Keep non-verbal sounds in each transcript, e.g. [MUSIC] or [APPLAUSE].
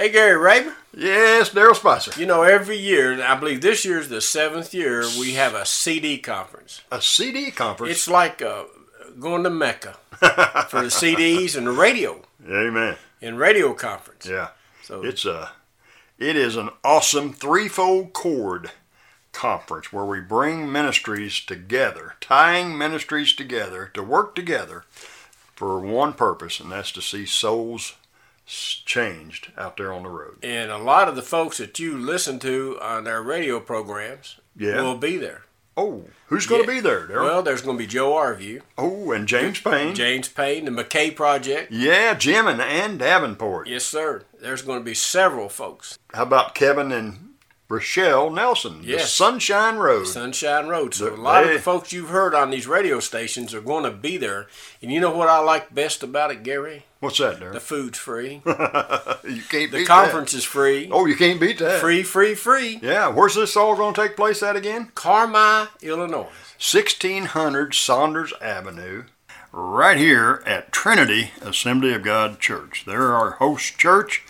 Hey, Gary Raber. Yes, Daryl Spicer. You know, every year, I believe this year's the seventh year, we have a CD conference. A CD conference. It's like uh, going to Mecca [LAUGHS] for the CDs and the radio Amen. and radio conference. Yeah. So It's a, it is an awesome threefold cord conference where we bring ministries together, tying ministries together to work together for one purpose, and that's to see souls changed out there on the road. and a lot of the folks that you listen to on their radio programs Yeah. will be there. Oh, who's going to Yeah. be there, Daryl? Well, there's going to be Joe Arview, oh, and James Payne. James Payne, the McKay Project. yeah, Jim and Ann Davenport. Yes, sir. There's going to be several folks. How about Kevin and Rochelle Nelson? The Yes. Sunshine Road. Sunshine Road. So a The- lot of the folks you've heard on these radio stations are going to be there. And you know what I like best about it, Gary? What's that, The food's free. [LAUGHS] you can't The conference is free. Oh, you can't beat that. Free, free, free. Yeah, where's this all going to take place at again? Carmi, Illinois. 1600 Saunders Avenue, right here at Trinity Assembly of God Church. They're our host church.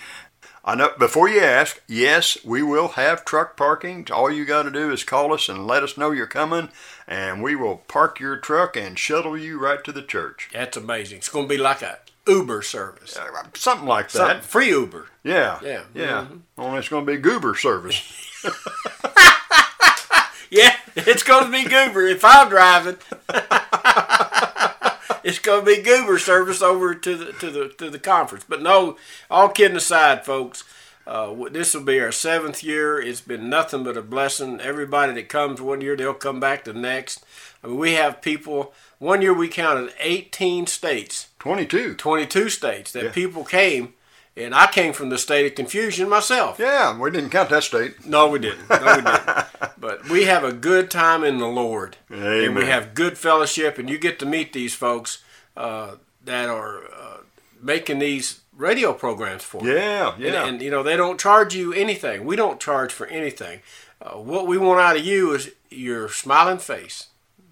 I know, before you ask, yes, we will have truck parking. All you got to do is call us and let us know you're coming, and we will park your truck and shuttle you right to the church. That's amazing. It's going to be like a Uber service. Uh, Something like that. Something- free Uber. Yeah. Yeah. Yeah. Only it's going to be goober service. [LAUGHS] Yeah, it's going to be Goober if I'm driving. [LAUGHS] it's going to be Goober service over to the to the to the conference. But no, all kidding aside, folks, uh, this will be our seventh year. It's been nothing but a blessing. Everybody that comes one year, they'll come back the next. I mean, we have people. One year we counted 18 states, 22. 22 states that Yeah. people came, and I came from the state of confusion myself. Yeah, we didn't count that state. No, we didn't. No, we didn't. [LAUGHS] but we have a good time in the Lord, and we have good fellowship, and you get to meet these folks uh, that are uh, making these radio programs for you. Yeah, And, yeah. and you know they don't charge you anything. We don't charge for anything. Uh, what we want out of you is your smiling face.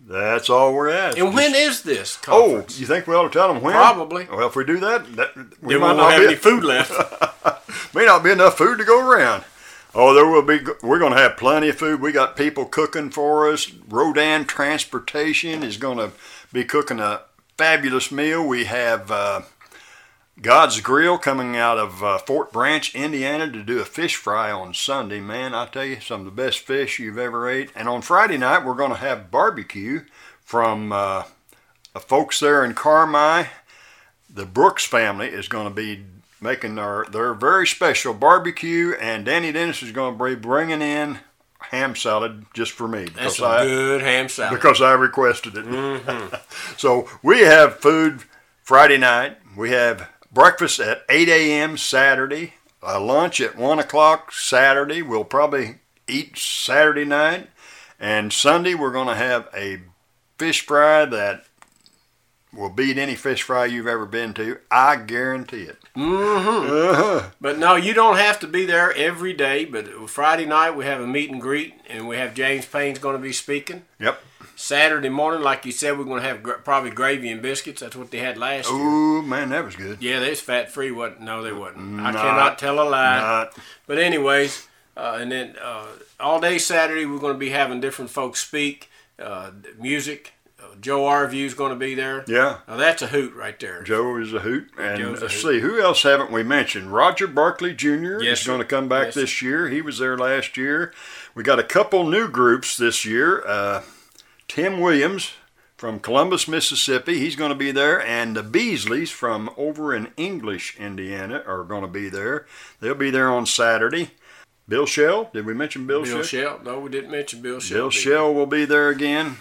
That's all we're at. And when is this Oh, you think we ought to tell them when? Probably. Well, if we do that, that we Then might won't not have be, any food left. [LAUGHS] may not be enough food to go around. Oh, there will be. We're going to have plenty of food. We got people cooking for us. Rodan Transportation is going to be cooking a fabulous meal. We have uh, God's Grill coming out of uh, Fort Branch, Indiana, to do a fish fry on Sunday. Man, I tell you, some of the best fish you've ever ate. And on Friday night, we're going to have barbecue from uh, uh, folks there in Carmi. The Brooks family is going to be making their, their very special barbecue, and Danny Dennis is going to be bringing in ham salad just for me That's because some good ham salad. because I requested it. Mm-hmm. [LAUGHS] so we have food Friday night. We have breakfast at 8 a.m. Saturday. A lunch at 1 o'clock Saturday. We'll probably eat Saturday night. And Sunday we're going to have a fish fry that will beat any fish fry you've ever been to. I guarantee it. Mm-hmm. Uh-huh. But no, you don't have to be there every day. But Friday night we have a meet and greet, and we have James Payne's going to be speaking. Yep. Saturday morning, like you said, we're going to have gra- probably gravy and biscuits. That's what they had last year. Ooh, man, that was good. Yeah, they was fat free. What? No, they wasn't. I cannot tell a lie. Not- But anyways, uh, and then uh, all day Saturday we're going to be having different folks speak, uh, music. Uh, Joe Arview's going to be there. yeah. Now that's a hoot right there. Joe is a hoot. And a let's hoot. see, who else haven't we mentioned? Roger Barkley Jr. Yes, is going to come back Yes, this year. He was there last year. We got a couple new groups this year. Tim Williams from Columbus, Mississippi, he's going to be there. And the Beasleys from over in English, Indiana, are going to be there. They'll be there on Saturday. Bill Shell, did we mention Bill, Bill Shell? Shell. No, we didn't mention Bill Shell. Bill? Shell will be there again.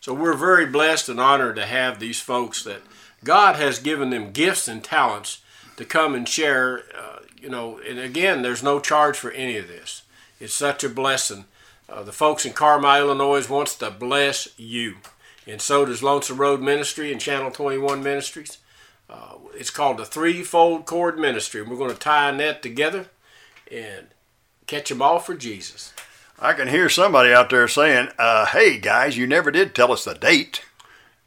So we're very blessed and honored to have these folks that God has given them gifts and talents to come and share. Uh, you know, and again, there's no charge for any of this. It's such a blessing. Uh, the folks in Carmi, Illinois, wants to bless you, and so does Lonesome Road Ministry and Channel 21 Ministries. Uh, it's called the Threefold Cord Ministry, and we're going to tie a net together and catch them all for Jesus. I can hear somebody out there saying, uh, hey, guys, you never did tell us the date.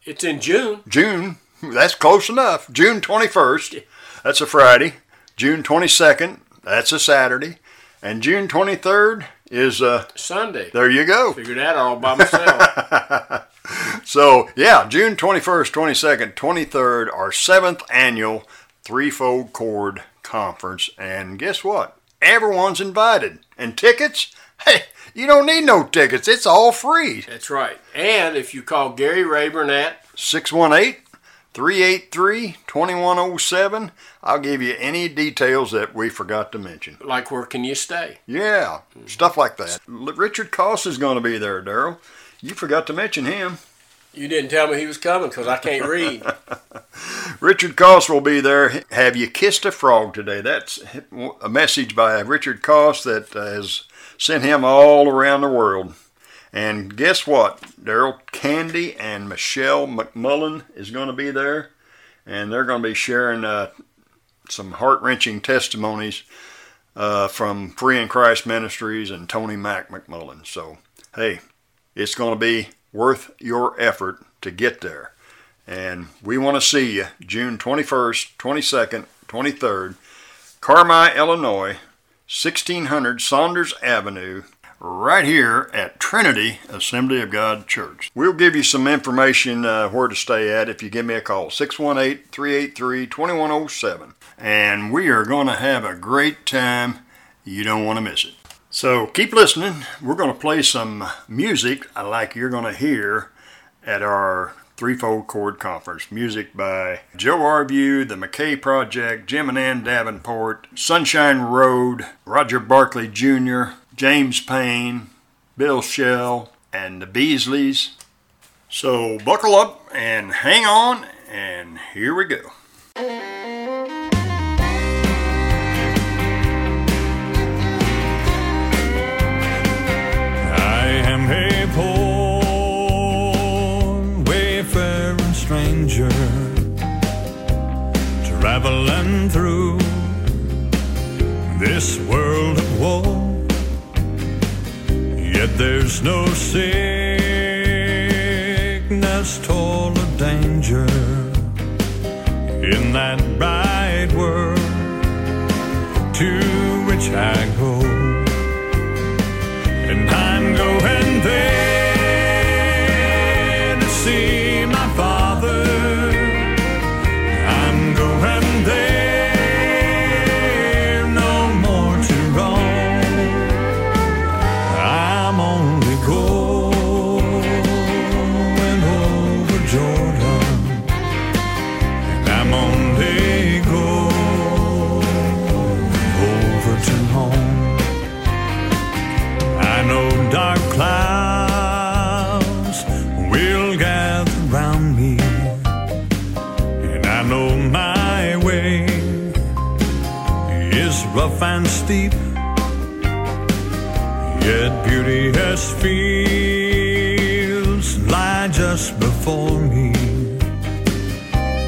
It's in June. June, that's close enough. June 21st, that's a Friday. June 22nd, That's a Saturday. And June 23rd is uh Sunday. there you go. Figured that all by myself. [LAUGHS] So, yeah, June 21st, 22nd, 23rd, our seventh annual Threefold Cord Conference. And guess what? Everyone's invited. And tickets? [LAUGHS] Hey, you don't need no tickets. It's all free. That's right. And if you call Gary Rayburn at 618 383 2107, I'll give you any details that we forgot to mention. like where can you stay? Yeah, stuff like that. Richard Koss is going to be there, Daryl. You forgot to mention him. You didn't tell me he was coming because I can't read. [LAUGHS] Richard Koss will be there. Have you kissed a frog today? That's a message by Richard Koss that has sent him all around the world. And guess what? Daryl Candy and Michelle McMullen is going to be there, and they're going to be sharing uh, some heart wrenching testimonies uh, from Free in Christ Ministries and Tony Mack McMullen. So, hey, it's going to be worth your effort to get there. And we want to see you June 21st, 22nd, 23rd, Carmi, Illinois, 1600 Saunders Avenue, right here at Trinity Assembly of God Church. We'll give you some information uh, where to stay at if you give me a call 618 383 2107. And we are going to have a great time. You don't want to miss it. So keep listening. We're going to play some music like you're going to hear at our Threefold Cord Conference. Music by Joe Arview, The McKay Project, Jim and Ann Davenport, Sunshine Road, Roger Barkley Jr., James Payne, Bill Shell, and the Beasleys. So buckle up and hang on, and here we go. I am a poor wayfaring stranger, traveling through this world of woe. Yet there's no sickness, toil, or danger. In that is rough and steep. Yet beauteous fields lie just before me,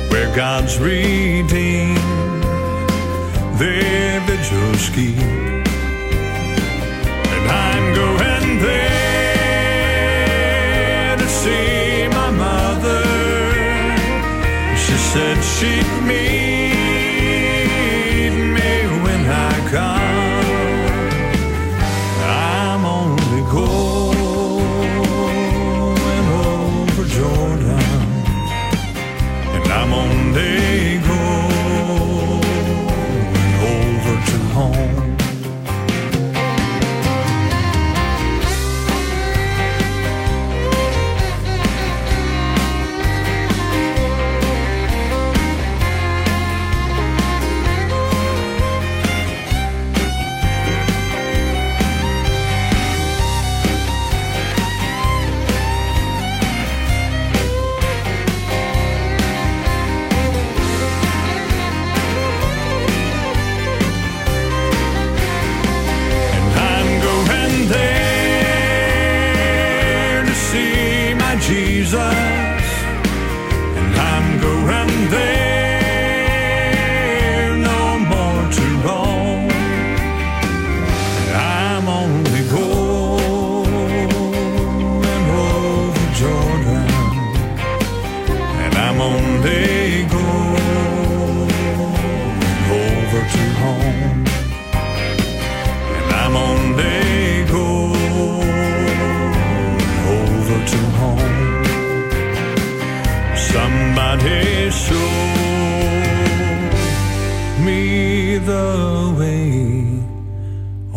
where God's redeemed their vigils keep. And I'm going there to see my mother. She said she'd meet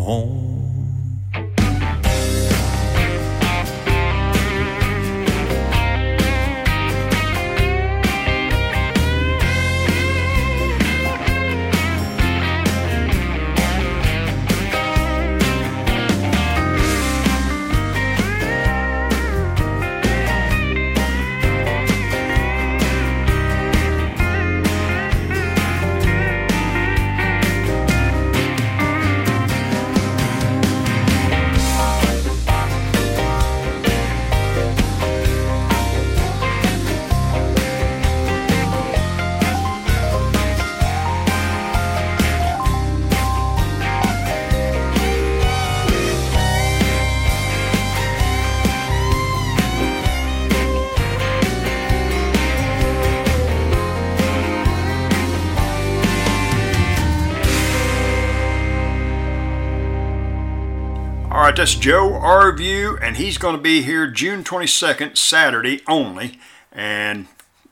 home. That's Joe Arview, and he's going to be here June 22nd, Saturday only. And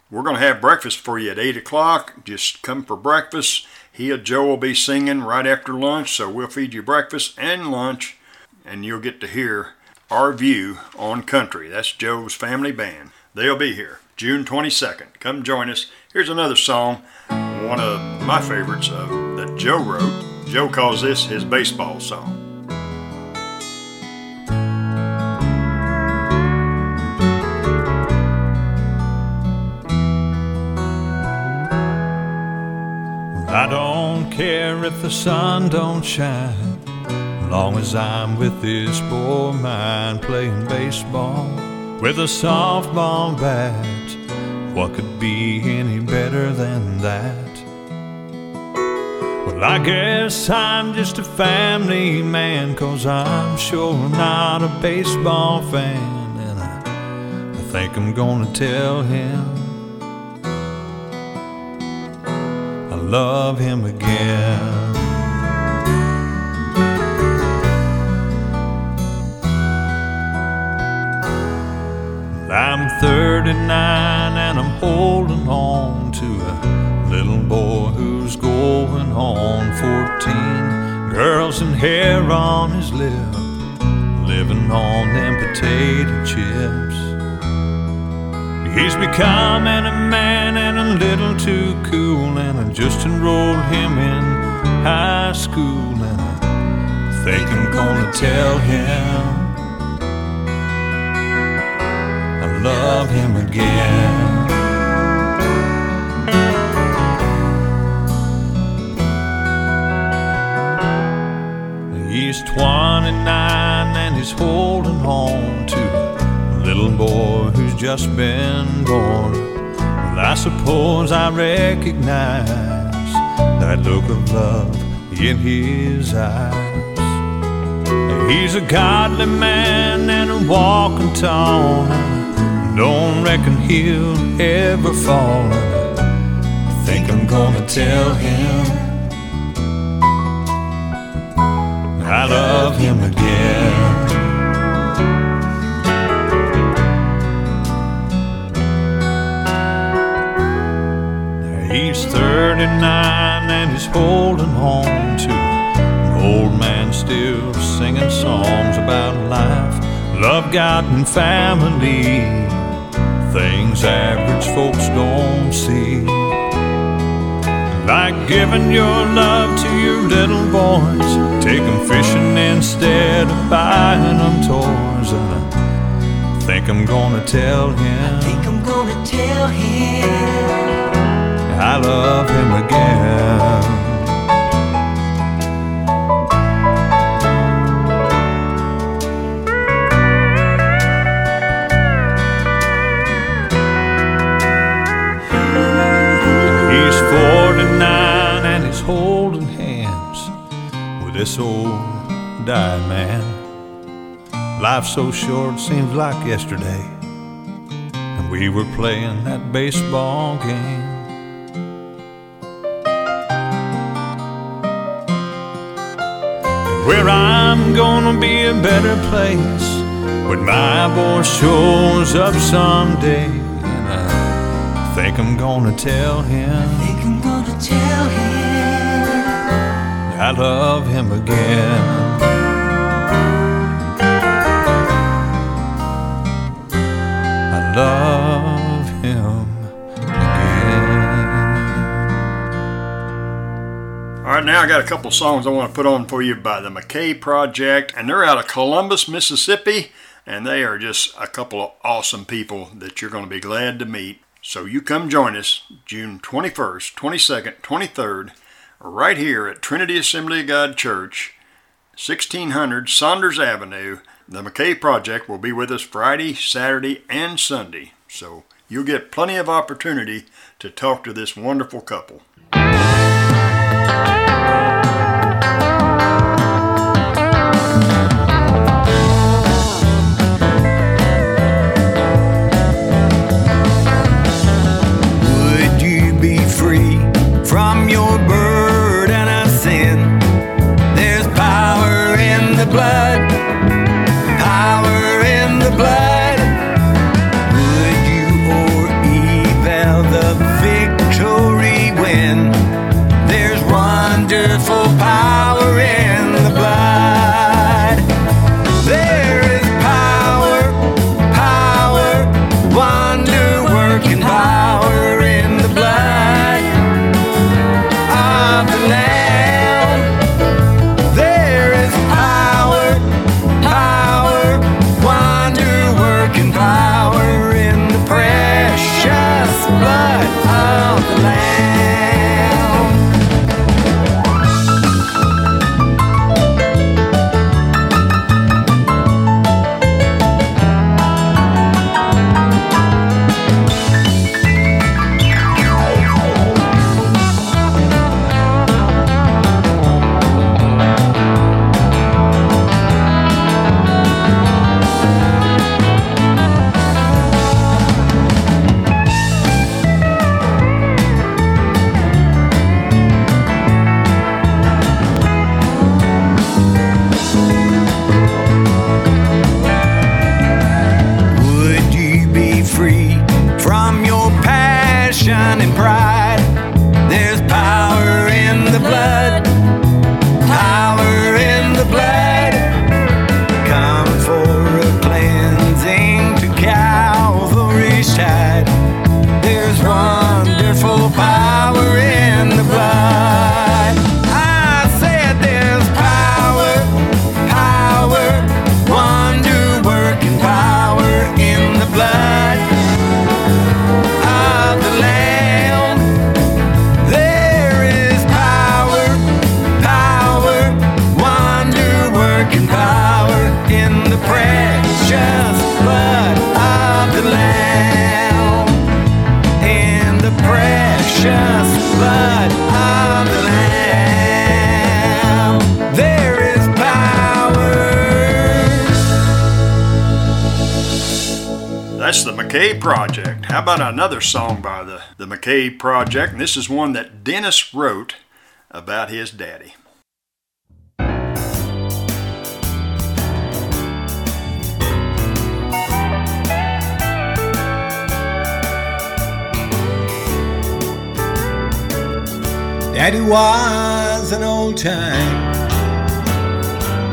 we're going to have breakfast for you at 8 o'clock. Just come for breakfast. He and Joe will be singing right after lunch, so we'll feed you breakfast and lunch, and you'll get to hear our view on country. That's Joe's family band. They'll be here June 22nd. Come join us. Here's another song, one of my favorites uh, that Joe wrote. Joe calls this his baseball song. I don't care if the sun don't shine, long as I'm with this boy mine playing baseball with a softball bat. What could be any better than that? Well, I guess I'm just a family man, cause I'm sure not a baseball fan, and I, I think I'm gonna tell him. Love him again. I'm 39 and I'm holding on to a little boy who's going on 14. Girls and hair on his lip, living on them potato chips. He's becoming a man a little too cool, and I just enrolled him in high school, and I think I'm gonna tell him I love him again. He's 29 and he's holding on to a little boy who's just been born. Well, I suppose I recognize that look of love in his eyes. He's a godly man and a walking tall. Don't reckon he'll ever fall. I think I'm gonna tell him I love him again. He's 39 and he's holding on to an old man still singing songs about life, love, God, and family. Things average folks don't see. Like giving your love to your little boys, take them fishing instead of buying them toys. And I think I'm gonna tell him. I think I'm gonna tell him. Life so short seems like yesterday, and we were playing that baseball game. where I'm gonna be a better place when my boy shows up someday. And I think I'm gonna tell him. I think I'm gonna tell him I love him again. Right, now I got a couple songs I want to put on for you by the McKay Project, and they're out of Columbus, Mississippi, and they are just a couple of awesome people that you're going to be glad to meet. So you come join us June 21st, 22nd, 23rd, right here at Trinity Assembly of God Church, 1600 Saunders Avenue. The McKay Project will be with us Friday, Saturday, and Sunday. So you'll get plenty of opportunity to talk to this wonderful couple. blood For. McKay Project. How about another song by the, the McKay Project? And this is one that Dennis wrote about his daddy. Daddy was an old time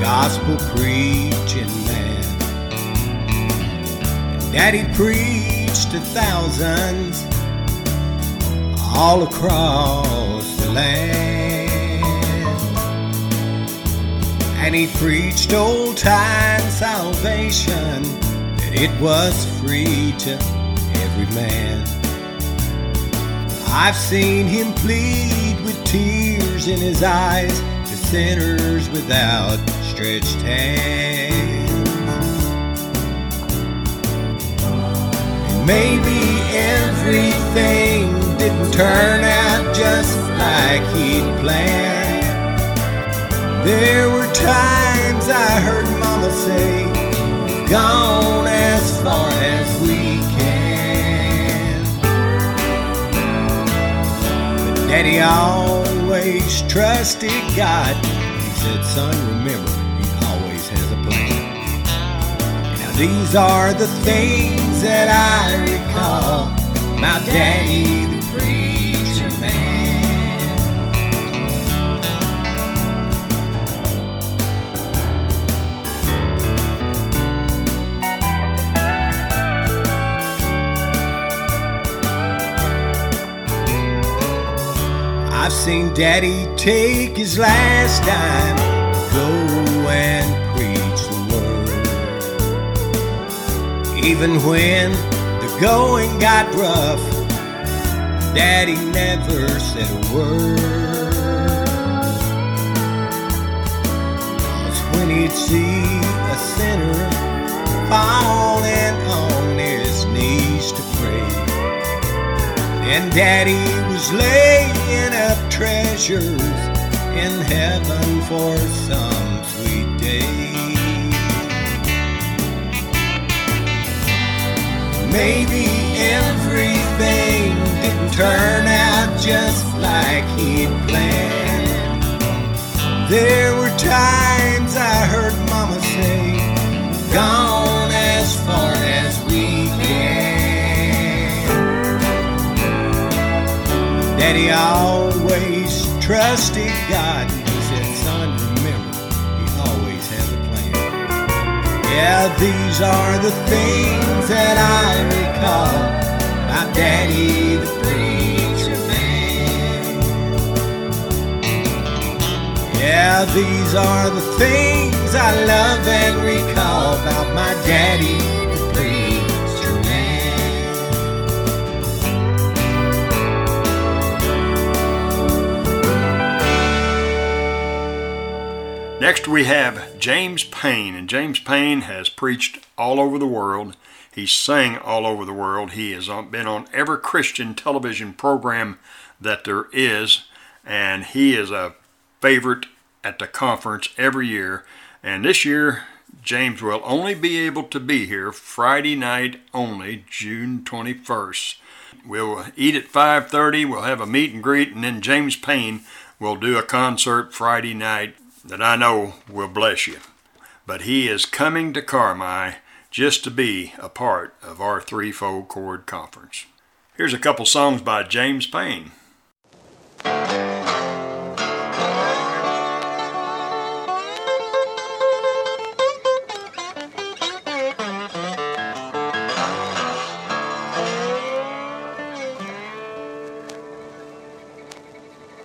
gospel preaching Daddy preached to thousands all across the land. And he preached old time salvation, that it was free to every man. I've seen him plead with tears in his eyes to sinners without stretched hands. Maybe everything didn't turn out just like he'd planned. There were times I heard Mama say, Gone as far as we can. But Daddy always trusted God. He said, Son, remember, these are the things that I recall My Daddy, the preacher man. I've seen Daddy take his last dime, go and Even when the going got rough, Daddy never said a word. 'Cause when he'd see a sinner falling on his knees to pray, and Daddy was laying up treasures in heaven for some Maybe everything didn't turn out just like he'd planned. There were times I heard Mama say, Gone as far as we can. Daddy always trusted God. Yeah, these are the things that I recall about Daddy the preacher man. Yeah, these are the things I love and recall about my daddy, the preacher man. Next, we have James Payne, and James Payne has preached all over the world. He's sang all over the world. He has been on every Christian television program that there is, and he is a favorite at the conference every year. And this year, James will only be able to be here Friday night only, June 21st. We'll eat at 5:30. We'll have a meet and greet, and then James Payne will do a concert Friday night that I know will bless you. But he is coming to Carmi just to be a part of our threefold cord conference. Here's a couple songs by James Payne.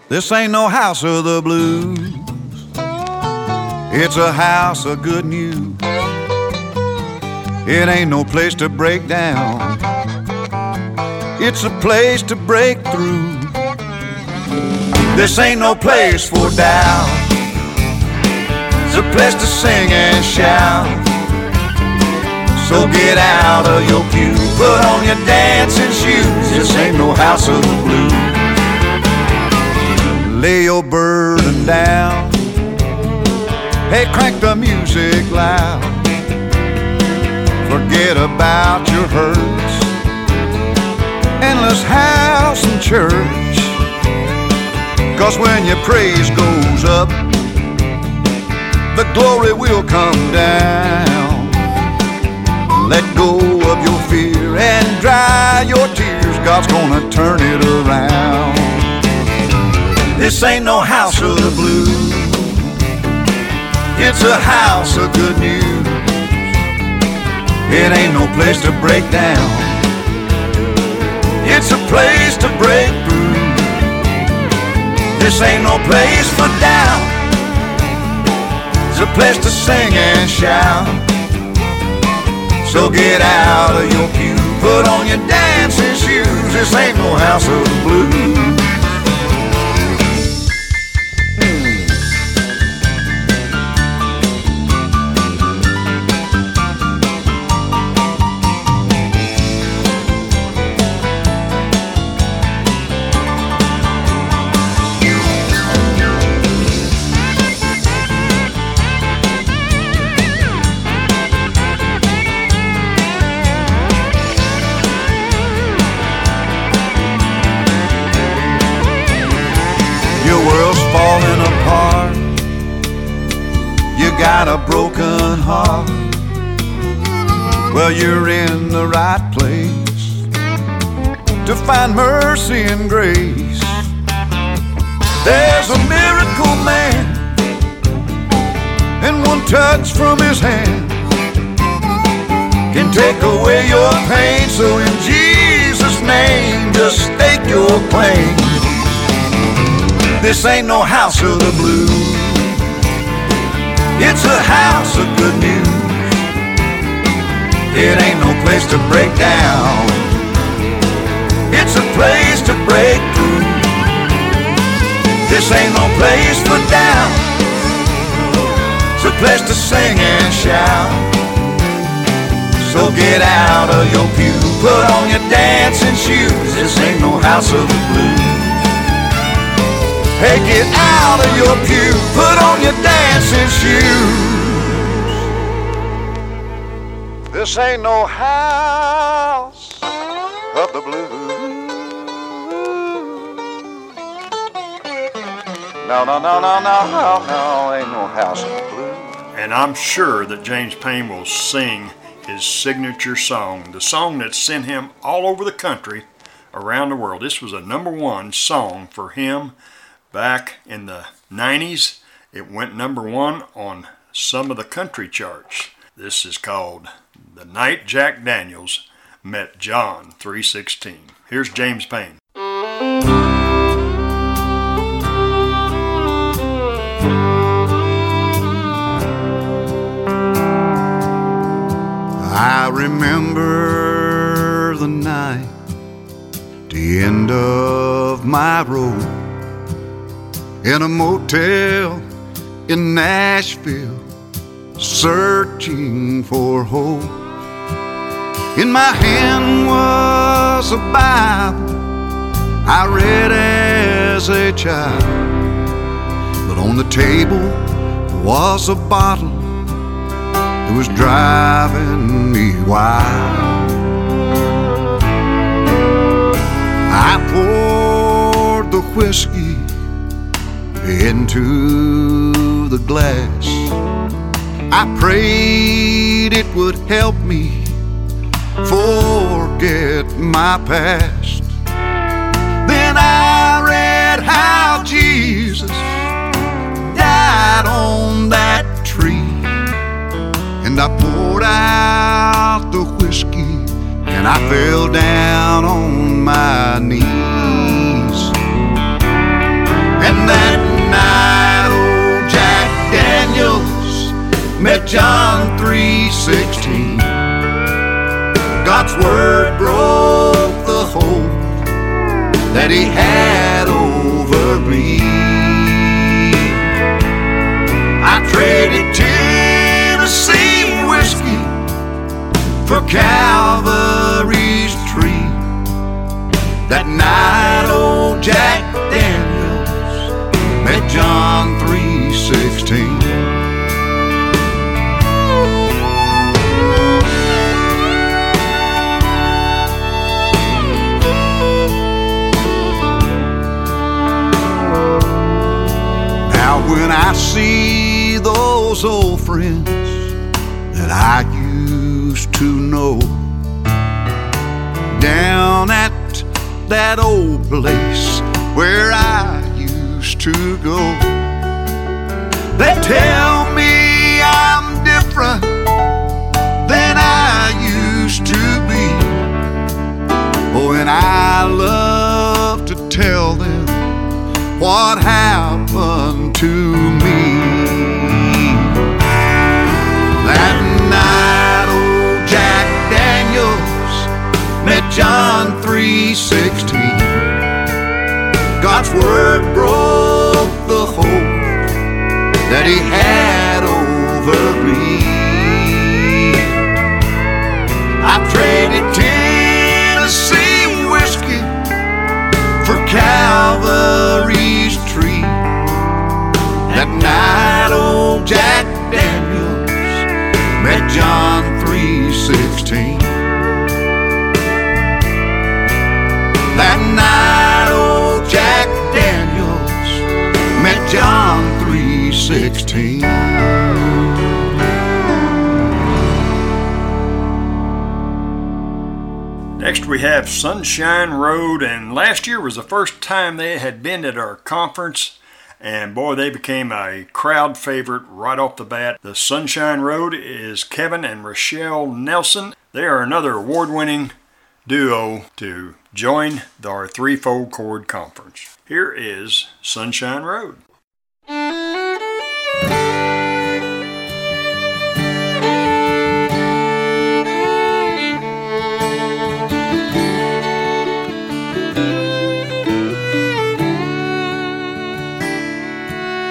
This ain't no house of the blues. It's a house of good news. It ain't no place to break down. It's a place to break through. This ain't no place for doubt. It's a place to sing and shout. So get out of your pew, put on your dancing shoes. This ain't no house of the blues lay your burden down. Hey, crank the music loud. Forget about your hurts. Endless house and church. Cause when your praise goes up, the glory will come down. Let go of your fear and dry your tears. God's gonna turn it around. This ain't no house of the blues. It's a house of good news. It ain't no place to break down. It's a place to break through. This ain't no place for down. It's a place to sing and shout. So get out of your pew, put on your dancing shoes. This ain't no house of blues. Well, you're in the right place to find mercy and grace. There's a miracle man, and one touch from his hand can take away your pain. So, in Jesus' name, just stake your claim. This ain't no house of the blues. It's a house of good news. It ain't no place to break down. It's a place to break through. This ain't no place for down. It's a place to sing and shout. So get out of your pew, put on your dancing shoes. This ain't no house of the blues. Hey, get out of your pew, put on your dancing shoes. This ain't no house of the blues. No, no, no, no, no, no, no, ain't no house of the blues. And I'm sure that James Payne will sing his signature song, the song that sent him all over the country, around the world. This was a number one song for him back in the 90s. It went number one on some of the country charts. This is called The Night Jack Daniels Met John 316. Here's James Payne. I remember the night, the end of my road, in a motel in Nashville, searching for hope. In my hand was a Bible I read as a child, but on the table was a bottle that was driving me wild. I poured the whiskey into the glass. I prayed it would help me forget my past. Then I read how Jesus died on that tree. And I poured out the whiskey and I fell down on my knees. And that night, old Jack Daniels met John 3:16. God's word broke the hold that he had over me. I traded Tennessee whiskey for Calvary's tree. That night, old Jack Daniels met John 3:16. Old friends that I used to know down at that old place where I used to go. They tell me I'm different than I used to be. Oh, and I love to tell them what happened to me. That night, old Jack Daniels met John 3:16. God's word broke the hold that he had over me. I traded Tennessee whiskey for. That night, old Jack Daniels met John 3:16. That night, old Jack Daniels met John 3:16. Next, we have Sunshine Road, and last year was the first time they had been at our conference, and boy, they became a crowd favorite right off the bat. The Sunshine Road is Kevin and Rochelle Nelson. They are another award winning duo to join our threefold cord conference. Here is Sunshine Road.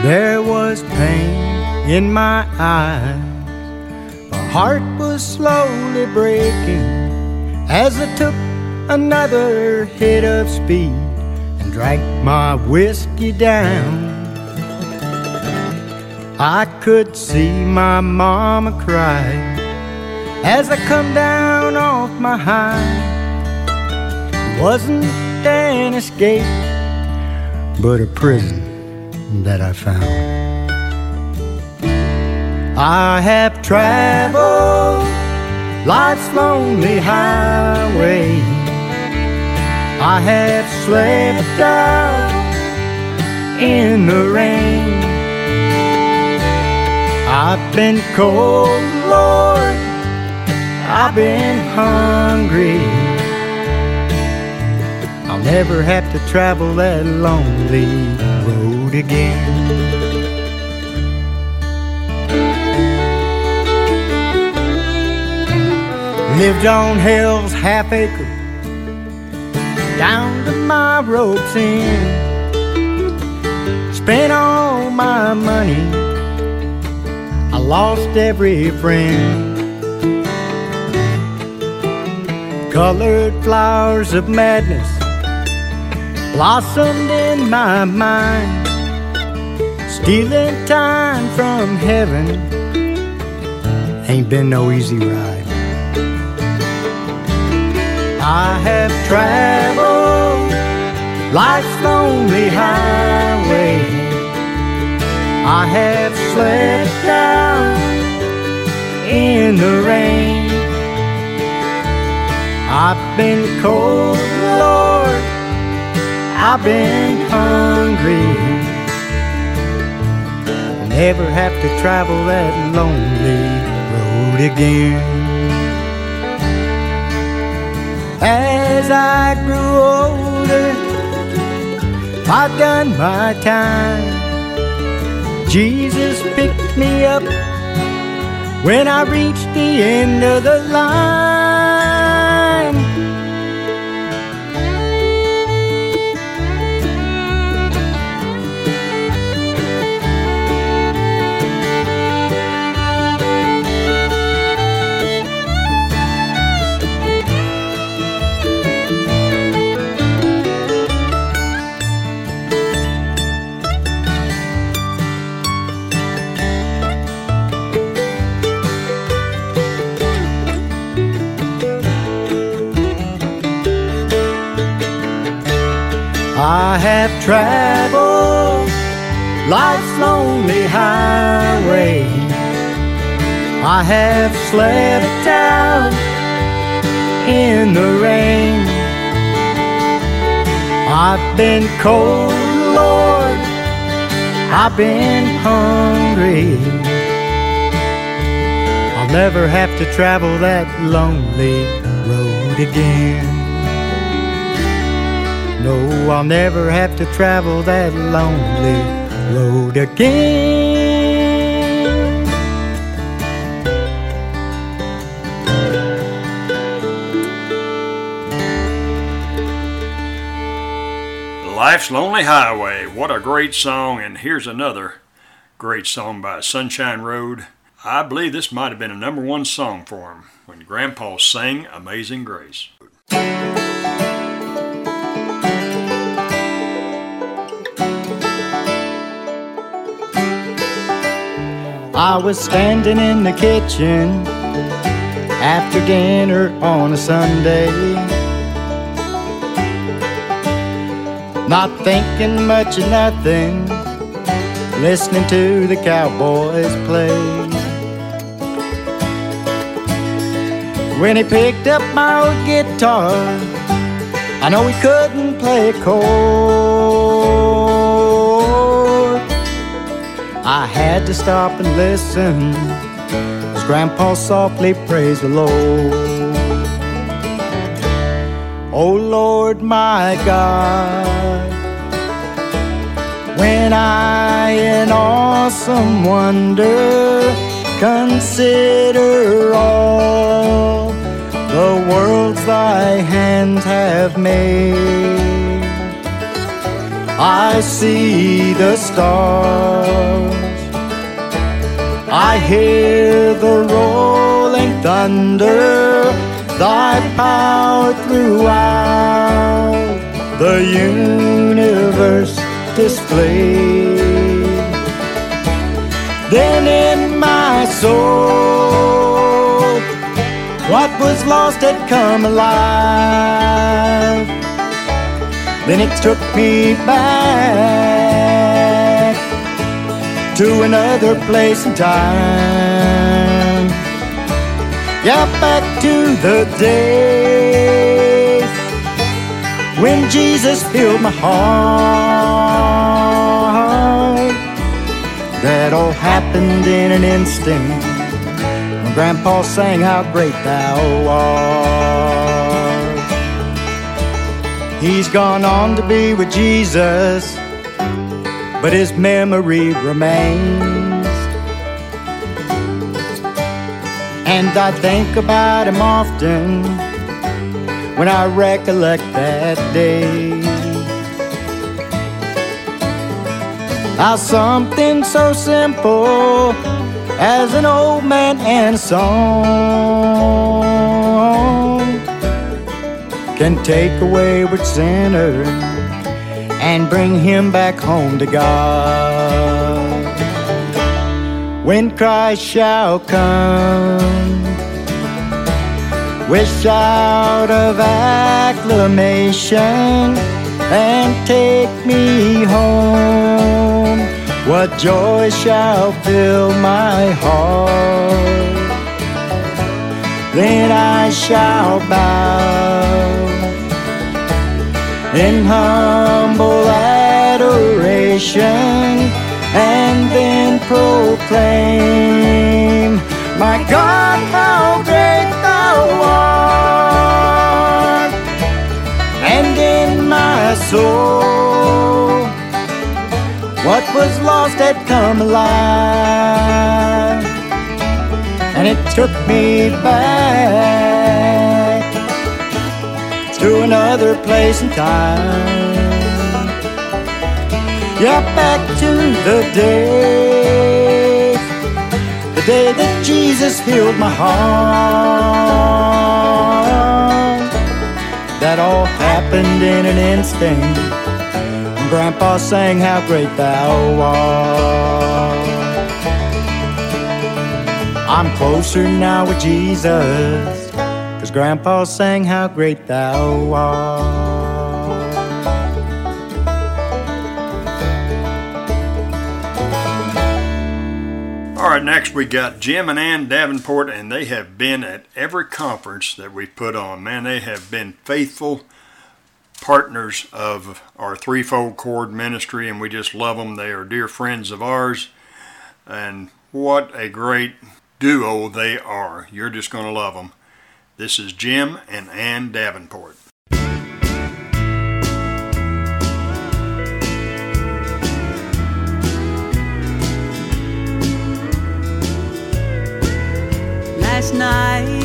There was pain in my eyes. My heart was slowly breaking as I took another hit of speed and drank my whiskey down. I could see my mama cry as I come down off my high. It wasn't an escape, but a prison that I found. I have traveled life's lonely highway. I have slept out in the rain. I've been cold, Lord. I've been hungry. Never have to travel that lonely road again. Lived on hell's half acre, down to my rope's end. Spent all my money, I lost every friend. Colored flowers of madness blossomed in my mind, stealing time from heaven. Ain't been no easy ride. I have traveled life's lonely highway. I have slept down in the rain. I've been cold, Lord. I've been hungry. Never have to travel that lonely road again. As I grew older, I've done my time. Jesus picked me up when I reached the end of the line. I have traveled life's lonely highway. I have slept out in the rain. I've been cold, Lord. I've been hungry. I'll never have to travel that lonely road again. No, I'll never have to travel that lonely road again. Life's Lonely Highway. What a great song. And here's another great song by Sunshine Road. I believe this might have been a number one song for him when Grandpa sang Amazing Grace. I was standing in the kitchen after dinner on a Sunday. Not thinking much of nothing, listening to the cowboys play. When he picked up my old guitar, I know he couldn't play a chord. I had to stop and listen as Grandpa softly praised the Lord. Oh Lord, my God, when I in awesome wonder consider all the worlds thy hands have made. I see the stars. I hear the rolling thunder, thy power throughout the universe displayed. Then in my soul, what was lost had come alive. Then it took me back to another place and time. Yeah, back to the days when Jesus filled my heart. That all happened in an instant when Grandpa sang how great thou art. He's gone on to be with Jesus, but his memory remains. And I think about him often when I recollect that day. How something so simple as an old man and a song can take away wayward sinner and bring him back home to God. When Christ shall come with shout of acclamation and take me home, what joy shall fill my heart? Then I shall bow in humble adoration and then proclaim, My God, how great thou art! And in my soul, what was lost had come alive, and it took me back to another place and time. Yeah, back to the day, the day that Jesus healed my heart. That all happened in an instant. Grandpa sang how great thou art. I'm closer now with Jesus. Grandpa sang how great thou art. All right, next we got Jim and Ann Davenport, and they have been at every conference that we put on. Man, they have been faithful partners of our threefold cord ministry, and we just love them. They are dear friends of ours, and what a great duo they are. You're just going to love them. This is Jim and Ann Davenport. Last night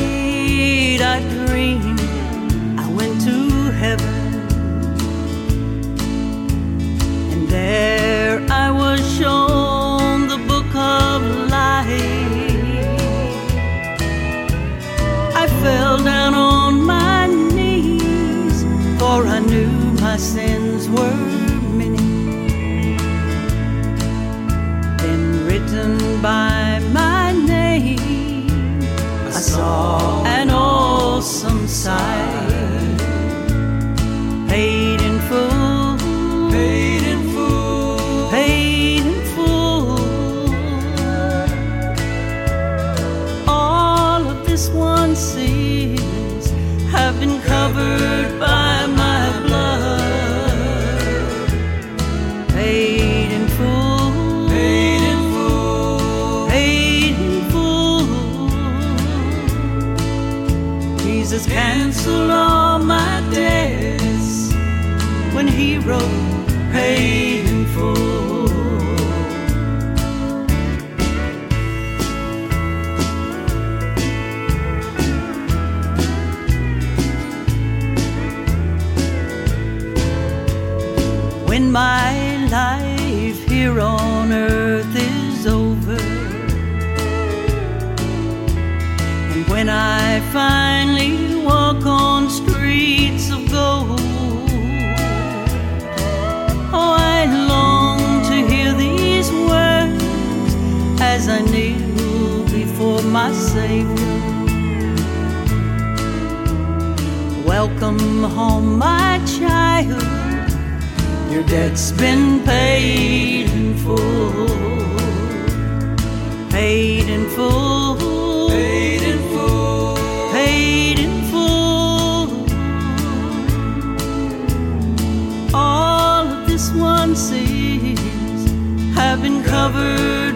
Some side. Welcome home, my child. Your debt's been paid in full. Paid in full. Paid in full. Paid in full. All of this one sins have been covered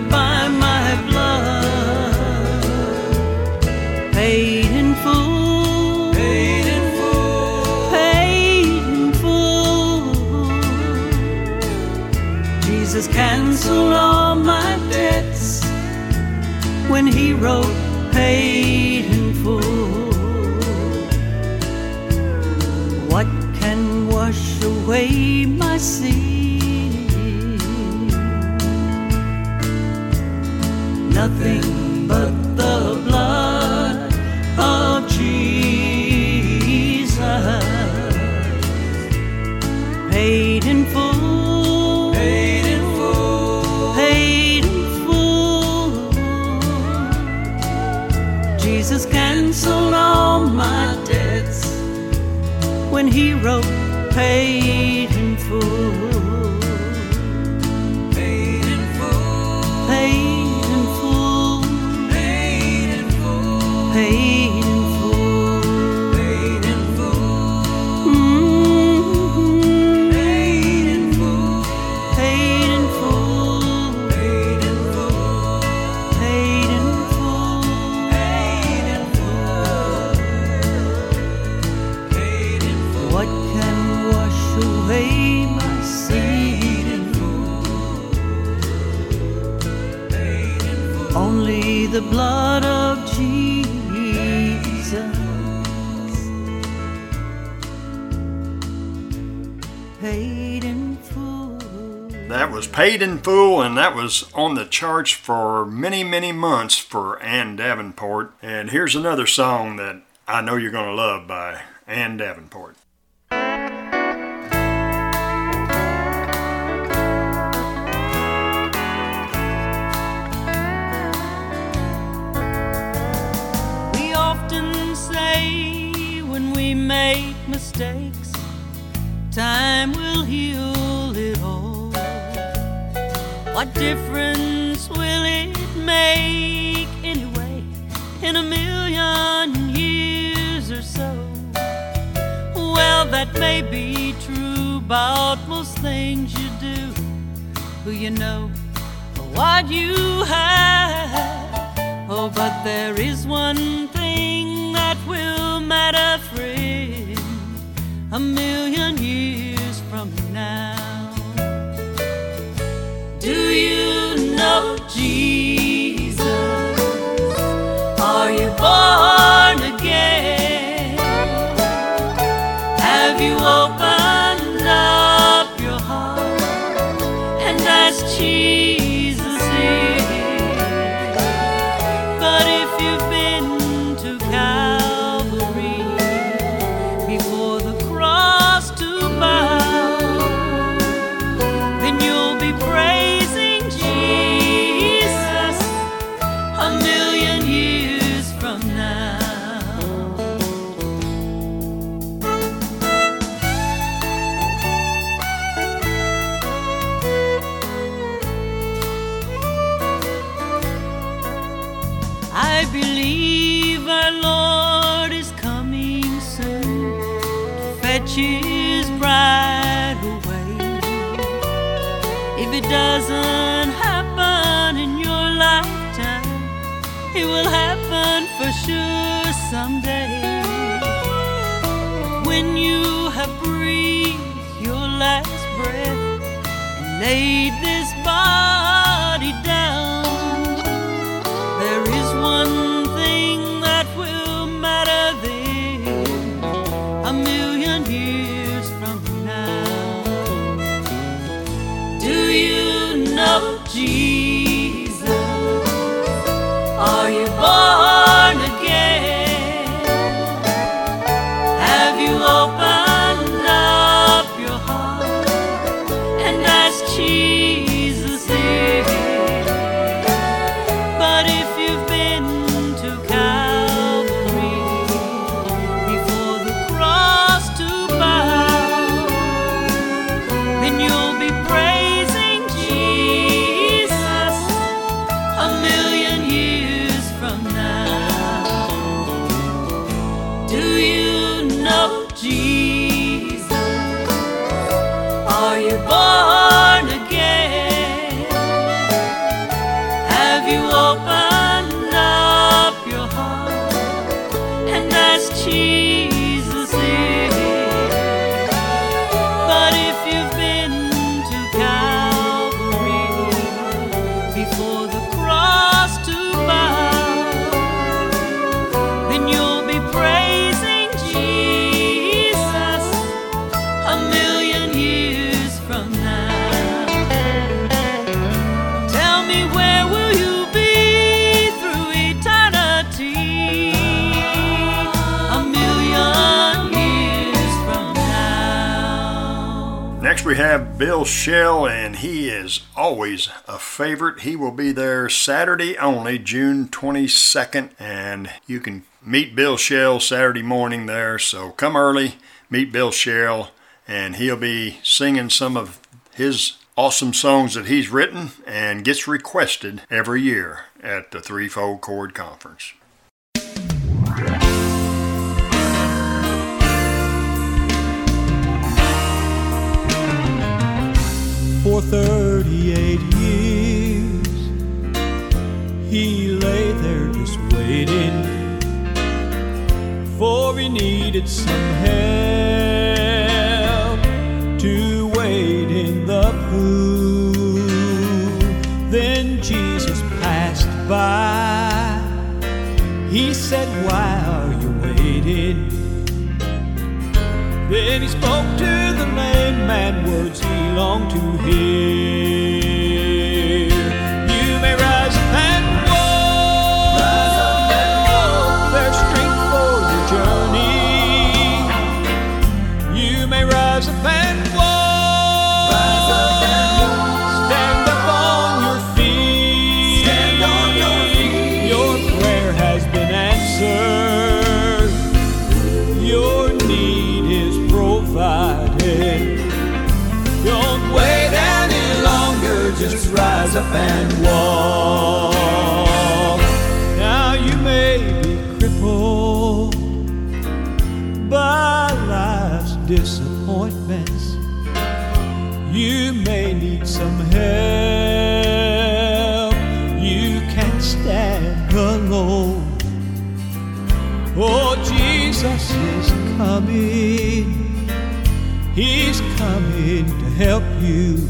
wrote paid in full. What can wash away my sin? Nothing Paid in full. That was paid in full, and that was on the charts for many, many months for Ann Davenport. And here's another song that I know you're going to love by Ann Davenport. We often say when we make mistakes, time will heal it all. What difference will it make anyway in a million years or so. Well, that may be true about most things you do. Who you know, or what you have. Oh, but there is one thing that will matter, friend, a million years from now. Do you know Jesus? Are you born again? Have you opened doesn't happen in your lifetime, it will happen for sure someday. When you have breathed your last breath and laid this body down, have Bill Shell, and he is always a favorite. He will be there Saturday only, June 22nd, and you can meet Bill Shell Saturday morning there. So come early, meet Bill Shell, and he'll be singing some of his awesome songs that he's written and gets requested every year at the Threefold Cord Conference. For 38 years, he lay there just waiting, for he needed some help to wade in the pool. Then Jesus passed by. He said, Why are you waiting? Then he spoke to the lame man words he longed to hear. and walk. Now you may be crippled by life's disappointments. You may need some help. You can't stand alone. Oh, Jesus is coming. He's coming to help you.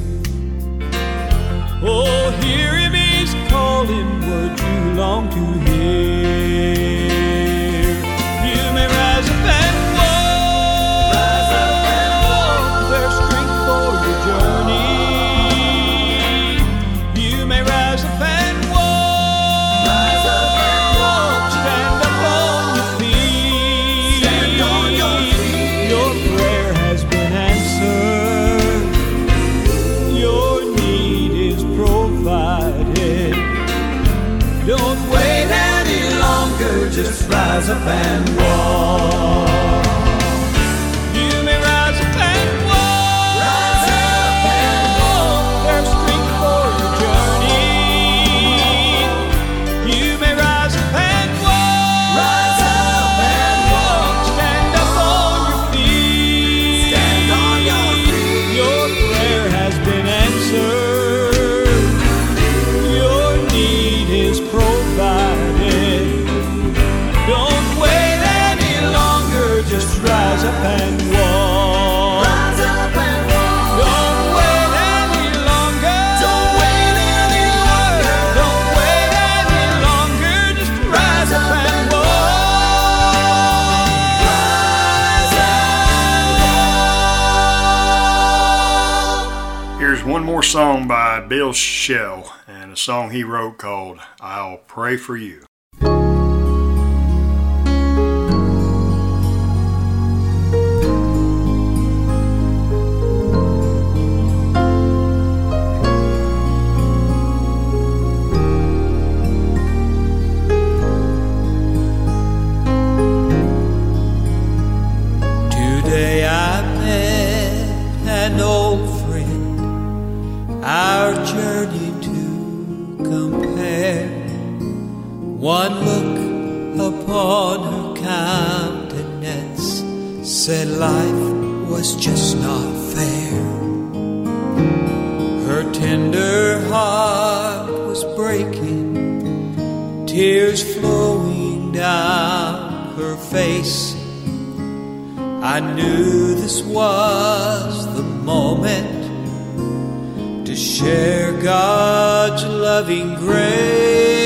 road called I'll Pray for You. was just not fair. Her tender heart was breaking, tears flowing down her face. I knew this was the moment to share God's loving grace.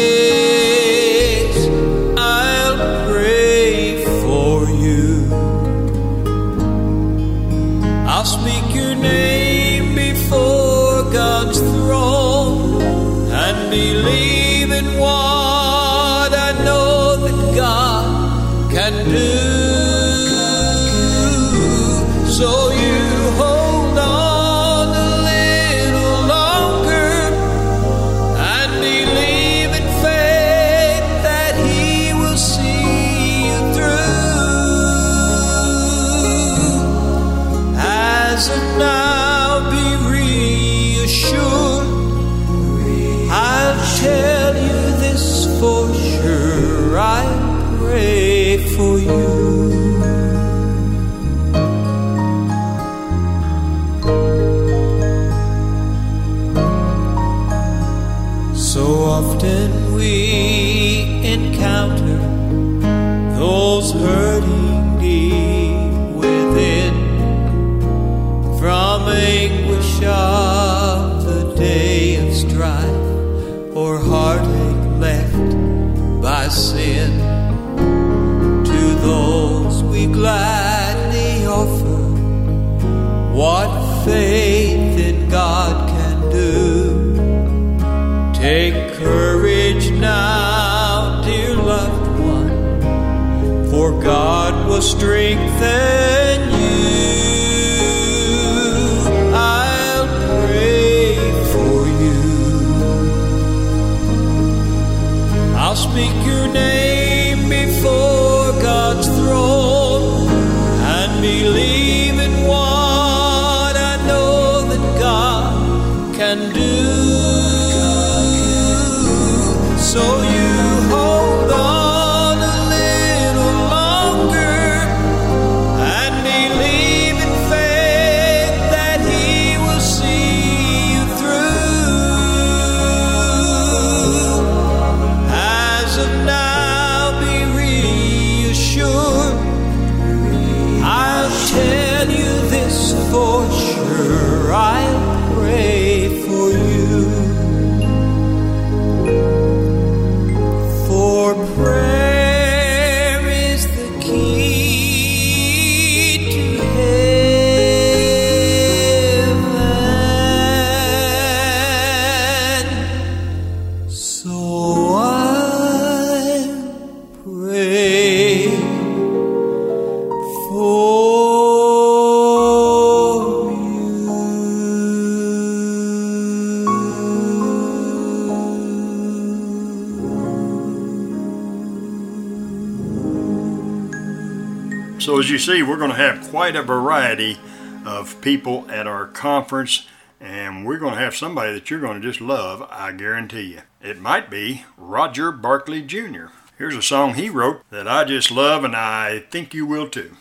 See, we're going to have quite a variety of people at our conference, and we're going to have somebody that you're going to just love, I guarantee you. It might be Roger Barkley Jr. Here's a song he wrote that I just love, and I think you will too.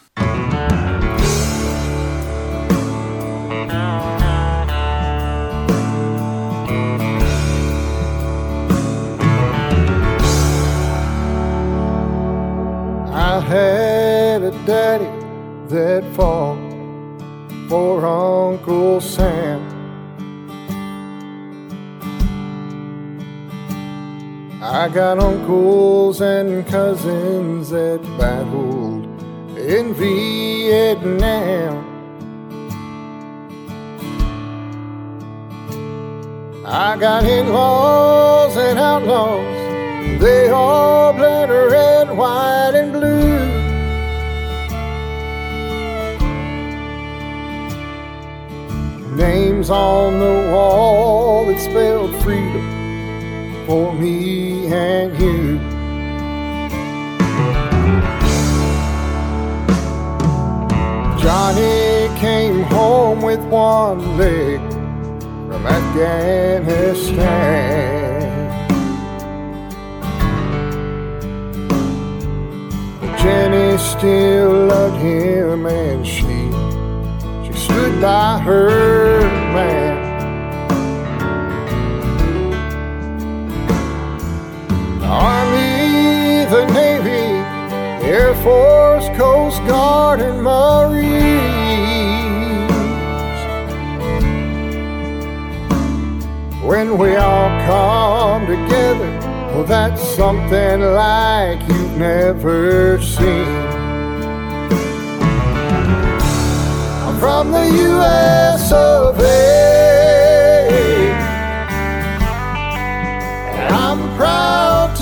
I had a daddy I got uncles and cousins that battled in Vietnam. I got in-laws and outlaws. They all bled red, white, and blue. Names on the wall that spelled freedom for me and you. Johnny came home with one leg from Afghanistan. Jenny still loved him and she she stood by her man. Army, the Navy, Air Force, Coast Guard, and Marines. When we all come together, well, that's something like you've never seen. I'm from the US of A.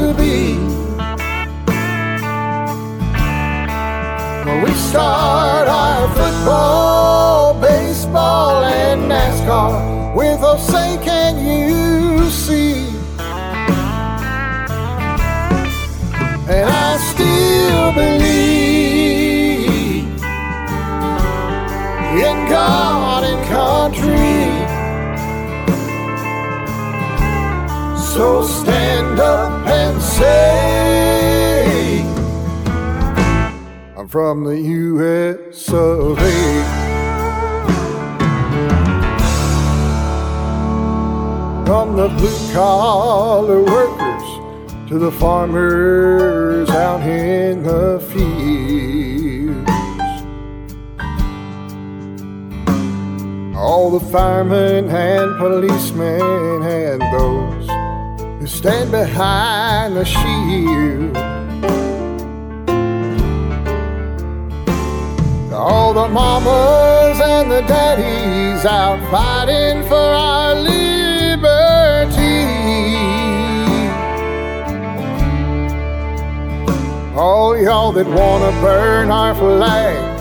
to be. We start our football, baseball, and NASCAR with a say, can you see? And I still believe in God and country. So stand up say, I'm from the US of A. From the blue collar workers to the farmers out in the fields. All the firemen and policemen and those who stand behind the shield. All the mamas and the daddies out fighting for our liberty. All y'all that wanna burn our flag,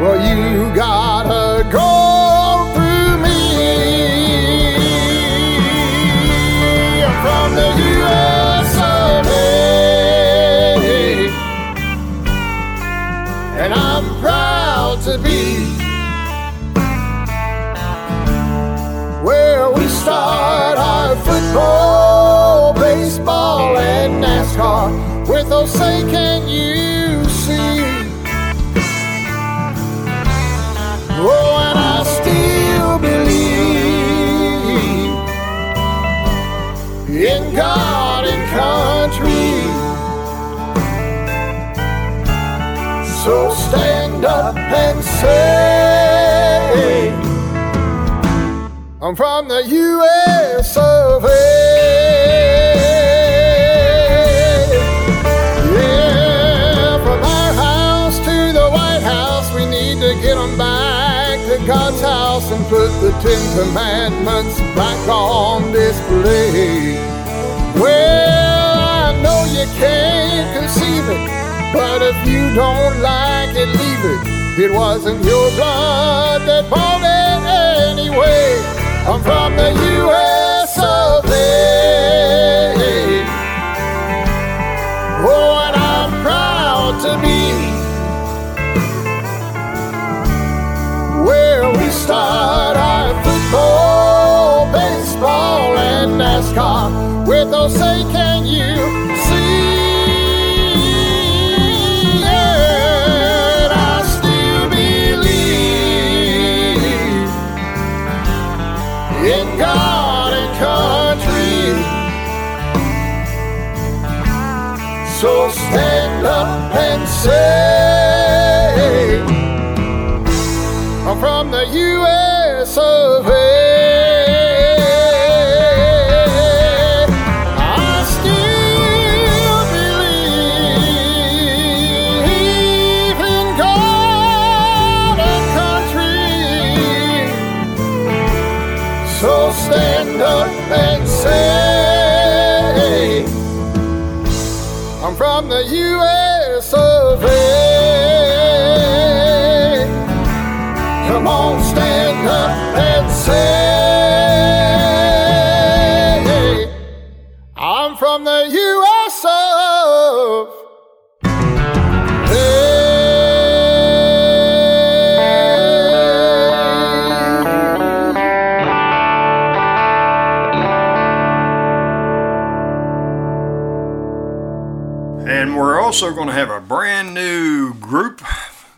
well, you gotta start our football, baseball, and NASCAR with those say, can you see? Oh, and I still believe in God and country. So stand up and say, I'm from the U.S. of A. Yeah, from our house to the White House, we need to get 'em back to God's house and put the Ten Commandments back on display. Well, I know you can't conceive it, but if you don't like it, leave it. It wasn't your blood that bought. I'm from the U.S.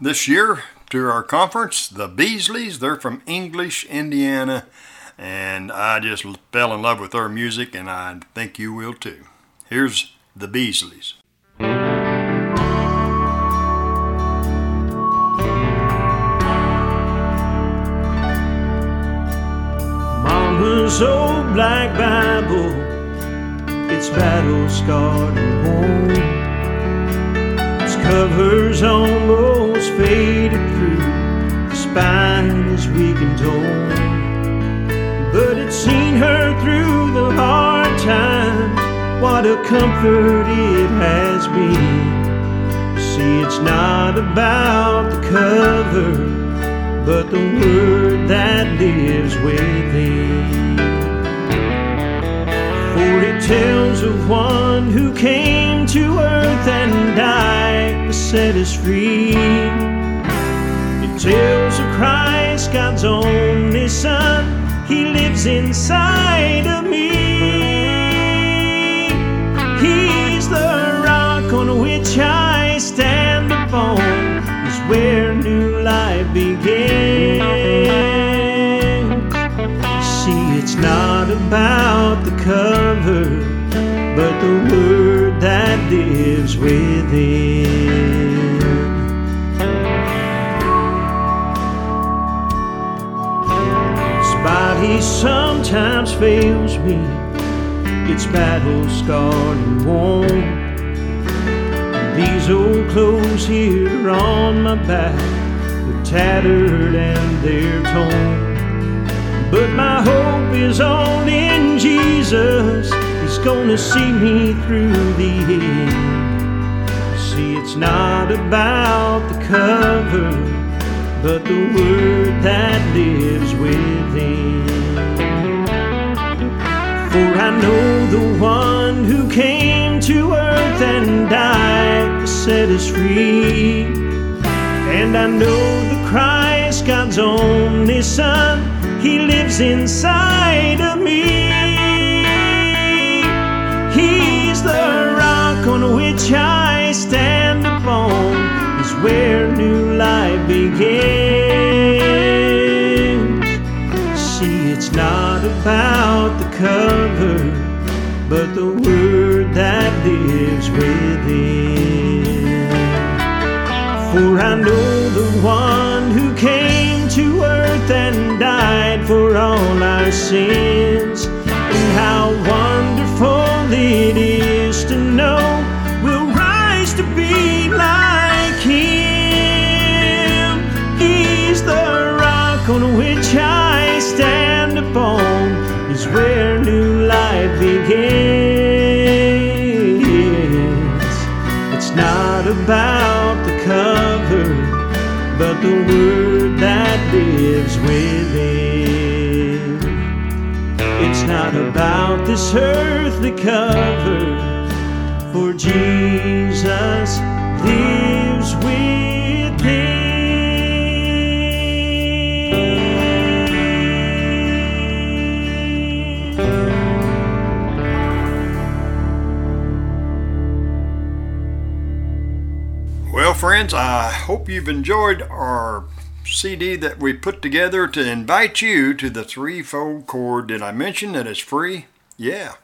this year to our conference, the Beasleys. They're from English, Indiana, and I just fell in love with their music, and I think you will too. Here's the Beasleys. Mama's old black Bible, it's battle scarred and worn. Covers almost faded through, the spine is weak and torn. But it's seen her through the hard times, what a comfort it has been. See, it's not about the cover but the word that lives within. It tells of one who came to earth and died to set us free. It tells of Christ, God's only Son, He lives inside of me. He's the rock on which I stand upon, is where it's not about the cover, but the word that lives within. His body sometimes fails me, it's battle scarred and worn. These old clothes here on my back, they're tattered and they're torn. But my hope is all in Jesus, He's gonna see me through the end. See, it's not about the cover, but the word that lives within. For I know the one who came to earth and died to set us free. And I know the Christ, God's only Son, He lives inside of me. He's the rock on which I stand upon, is where new life begins. See, it's not about the cover, but the word that lives within. For I know the one who came to earth and and died for all our sins. This earthly cover, for Jesus lives within. Well, friends, I hope you've enjoyed our CD that we put together to invite you to the threefold cord. Did I mention that it's free? Yeah.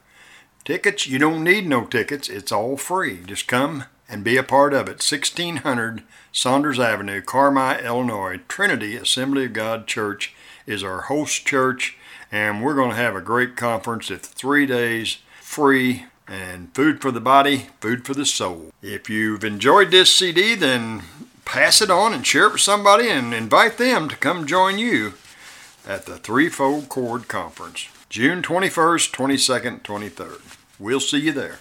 Tickets, you don't need no tickets. It's all free. Just come and be a part of it. 1600 Saunders Avenue, Carmi, Illinois. Trinity Assembly of God Church is our host church, and we're going to have a great conference. It's three days free and food for the body, food for the soul. If you've enjoyed this CD, then pass it on and share it with somebody and invite them to come join you at the Threefold Cord Conference, June 21st, 22nd, 23rd. We'll see you there.